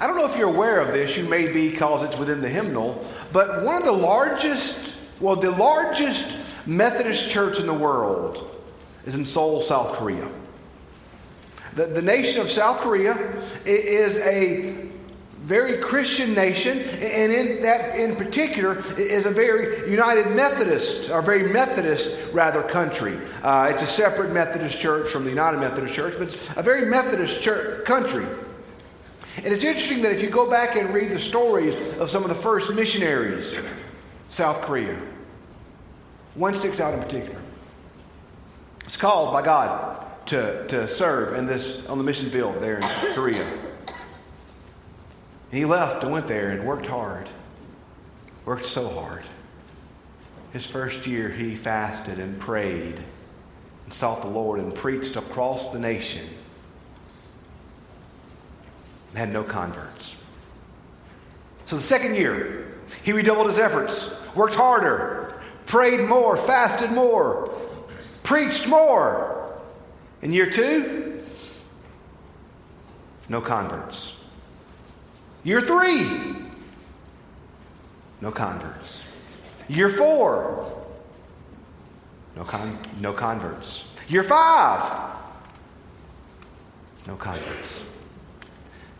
I don't know if you're aware of this, you may be because it's within the hymnal, but one of the largest, well, the largest Methodist church in the world is in Seoul, South Korea. The, the nation of South Korea is a very Christian nation, and in that in particular is a very United Methodist, or very Methodist rather country. Uh, it's a separate Methodist church from the United Methodist Church, but it's a very Methodist church, country. And it's interesting that if you go back and read the stories of some of the first missionaries, South Korea, one sticks out in particular. It's called by God to, to serve in this on the mission field there in Korea. he left and went there and worked hard. Worked so hard. His first year he fasted and prayed and sought the Lord and preached across the nation. Had no converts. So the second year, he redoubled his efforts, worked harder, prayed more, fasted more, preached more. In year two, no converts. Year three, no converts. Year four, no, con- no converts. Year five, no converts.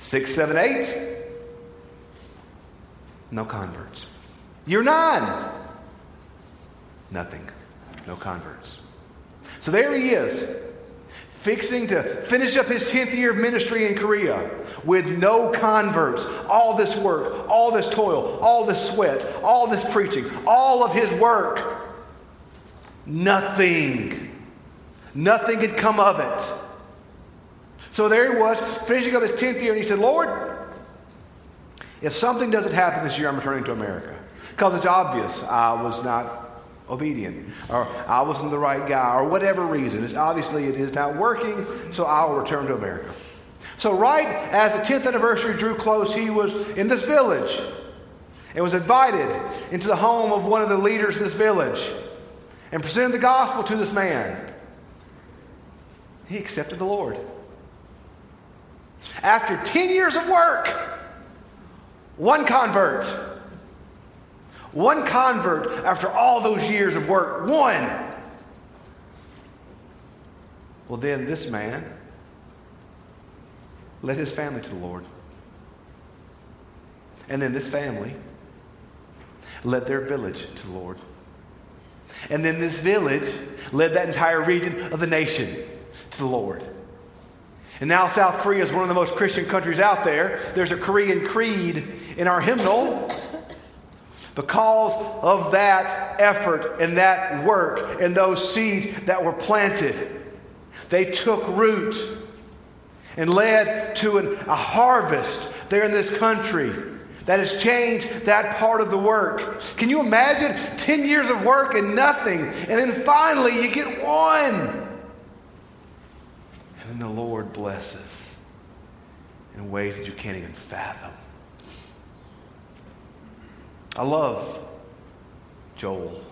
Six, seven, eight, no converts. Year nine, nothing, no converts. So there he is, fixing to finish up his 10th year of ministry in Korea with no converts. All this work, all this toil, all this sweat, all this preaching, all of his work. Nothing. Nothing had come of it. So there he was, finishing up his 10th year, and he said, Lord, if something doesn't happen this year, I'm returning to America. Because it's obvious I was not obedient, or I wasn't the right guy, or whatever reason. It's obviously it is not working, so I'll return to America. So, right as the 10th anniversary drew close, he was in this village and was invited into the home of one of the leaders in this village and presented the gospel to this man. He accepted the Lord. After 10 years of work, one convert. One convert after all those years of work. One. Well, then this man led his family to the Lord. And then this family led their village to the Lord. And then this village led that entire region of the nation to the Lord. And now South Korea is one of the most Christian countries out there. There's a Korean creed in our hymnal because of that effort and that work and those seeds that were planted. They took root and led to an, a harvest there in this country that has changed that part of the work. Can you imagine 10 years of work and nothing, and then finally you get one? The Lord blesses in ways that you can't even fathom. I love Joel.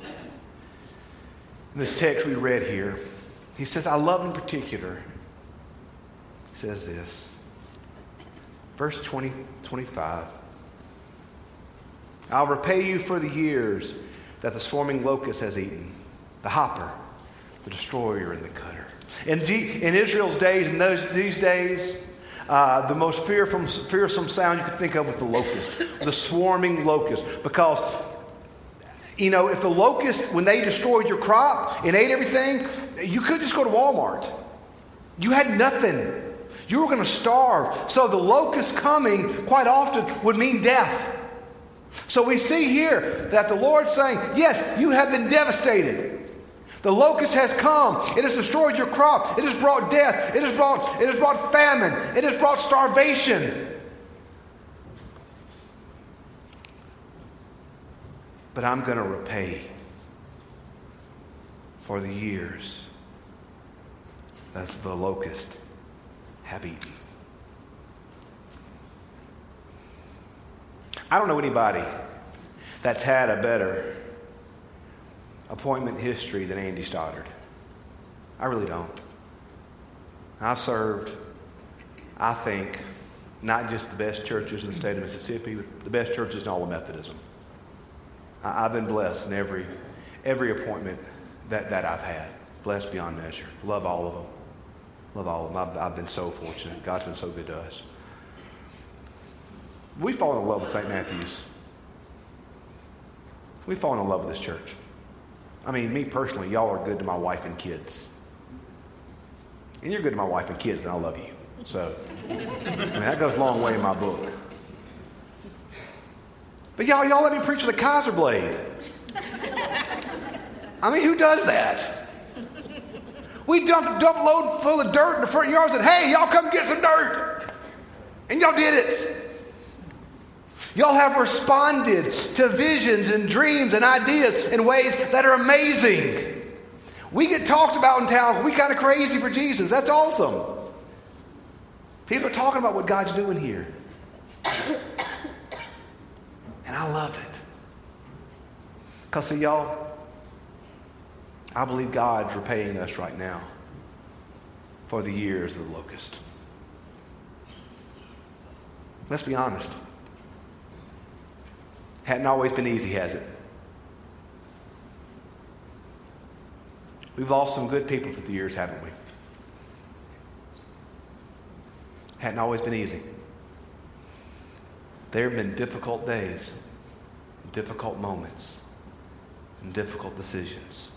In this text we read here, he says, I love in particular, he says this. Verse 20, 25. I'll repay you for the years that the swarming locust has eaten, the hopper, the destroyer, and the cutter. In, G- in Israel's days, in those, these days, uh, the most fearful, fearsome sound you could think of was the locust, the swarming locust. Because, you know, if the locust, when they destroyed your crop and ate everything, you could just go to Walmart. You had nothing. You were going to starve. So the locust coming quite often would mean death. So we see here that the Lord's saying, Yes, you have been devastated. The locust has come. It has destroyed your crop. It has brought death. It has brought, it has brought famine. It has brought starvation. But I'm going to repay for the years that the locust have eaten. I don't know anybody that's had a better appointment history than Andy Stoddard. I really don't. I've served, I think, not just the best churches in the state of Mississippi, but the best churches in all of Methodism. I, have been blessed in every, every appointment that, that I've had. Blessed beyond measure. Love all of them. Love all of them. I've, I've been so fortunate. God's been so good to us. We've fallen in love with St. Matthew's. We've fallen in love with this church. I mean, me personally, y'all are good to my wife and kids. And you're good to my wife and kids, and I love you. So, I mean, that goes a long way in my book. But y'all, y'all let me preach with a Kaiser blade. I mean, who does that? We dumped dump load full of dirt in the front yard and said, hey, y'all come get some dirt. And y'all did it. Y'all have responded to visions and dreams and ideas in ways that are amazing. We get talked about in town. We kind of crazy for Jesus. That's awesome. People are talking about what God's doing here. And I love it. Because, see, y'all, I believe God's repaying us right now for the years of the locust. Let's be honest. Hadn't always been easy, has it? We've lost some good people through the years, haven't we? Hadn't always been easy. There have been difficult days, difficult moments, and difficult decisions.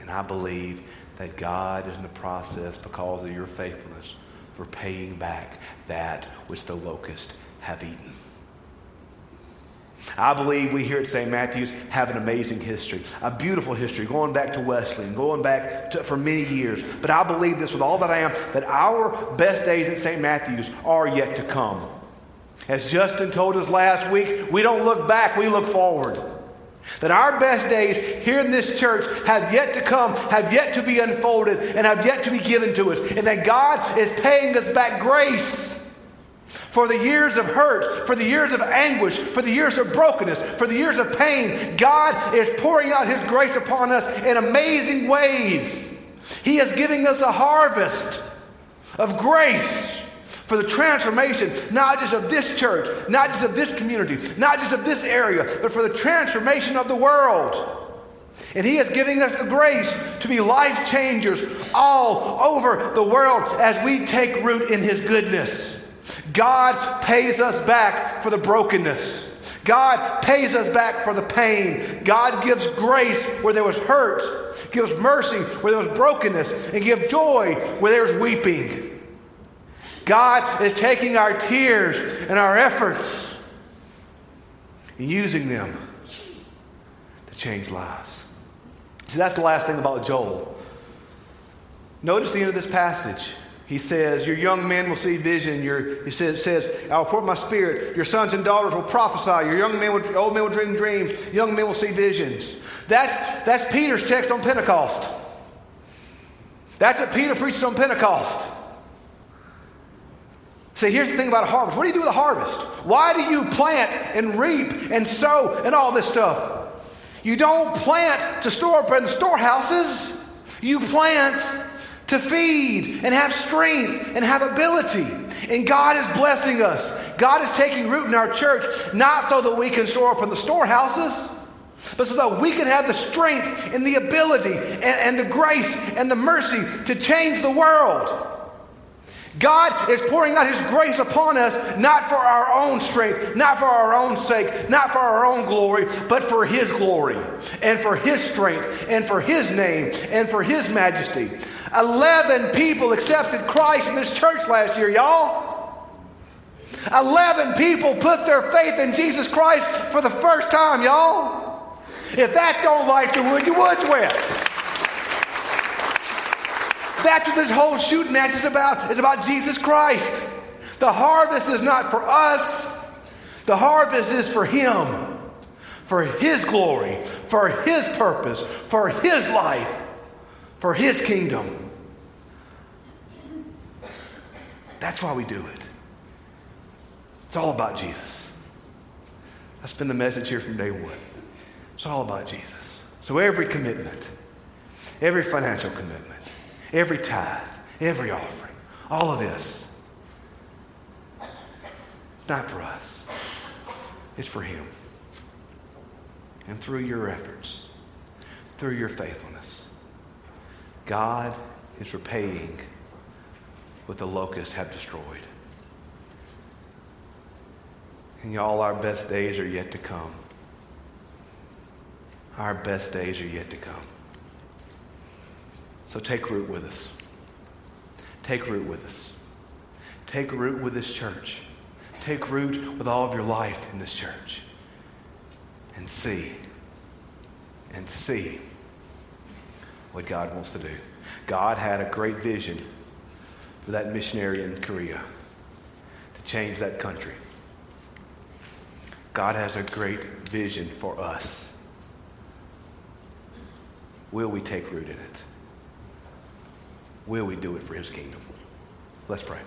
And I believe that God is in the process, because of your faithfulness, for paying back that which the locust have eaten. I believe we here at St. Matthew's have an amazing history, a beautiful history, going back to Wesley and going back to, for many years. But I believe this with all that I am, that our best days at St. Matthew's are yet to come. As Justin told us last week, we don't look back, we look forward. That our best days here in this church have yet to come, have yet to be unfolded, and have yet to be given to us. And that God is paying us back grace for the years of hurt, for the years of anguish, for the years of brokenness, for the years of pain. God is pouring out His grace upon us in amazing ways. He is giving us a harvest of grace for the transformation, not just of this church, not just of this community, not just of this area, but for the transformation of the world. And He is giving us the grace to be life changers all over the world as we take root in His goodness. God pays us back for the brokenness. God pays us back for the pain. God gives grace where there was hurt, gives mercy where there was brokenness, and gives joy where there's weeping. God is taking our tears and our efforts and using them to change lives. See, that's the last thing about Joel. Notice the end of this passage. He says, Your young men will see vision. Your, he says, says, I'll pour my spirit. Your sons and daughters will prophesy. Your young men will, old men will dream dreams. Young men will see visions. That's, that's Peter's text on Pentecost. That's what Peter preaches on Pentecost. See, here's the thing about a harvest. What do you do with a harvest? Why do you plant and reap and sow and all this stuff? You don't plant to store up in storehouses. You plant to feed and have strength and have ability. And God is blessing us. God is taking root in our church, not so that we can store up in the storehouses, but so that we can have the strength and the ability and, and the grace and the mercy to change the world. God is pouring out His grace upon us, not for our own strength, not for our own sake, not for our own glory, but for His glory and for His strength and for His name and for His majesty. 11 people accepted Christ in this church last year, y'all. 11 people put their faith in Jesus Christ for the first time, y'all. If that don't light the wood, you with. That's what this whole shooting match is about. It's about Jesus Christ. The harvest is not for us. The harvest is for Him, for His glory, for His purpose, for His life, for His kingdom. That's why we do it. It's all about Jesus. That's been the message here from day one. It's all about Jesus. So every commitment, every financial commitment, every tithe, every offering, All of this. It's not for us. It's for him. And through your efforts, through your faithfulness, God is repaying what the locusts have destroyed. And y'all, our best days are yet to come. Our best days are yet to come. So take root with us. Take root with us. Take root with this church. Take root with all of your life in this church. And see, and see what God wants to do. God had a great vision for that missionary in Korea to change that country. God has a great vision for us. Will we take root in it? Will we do it for his kingdom? Let's pray.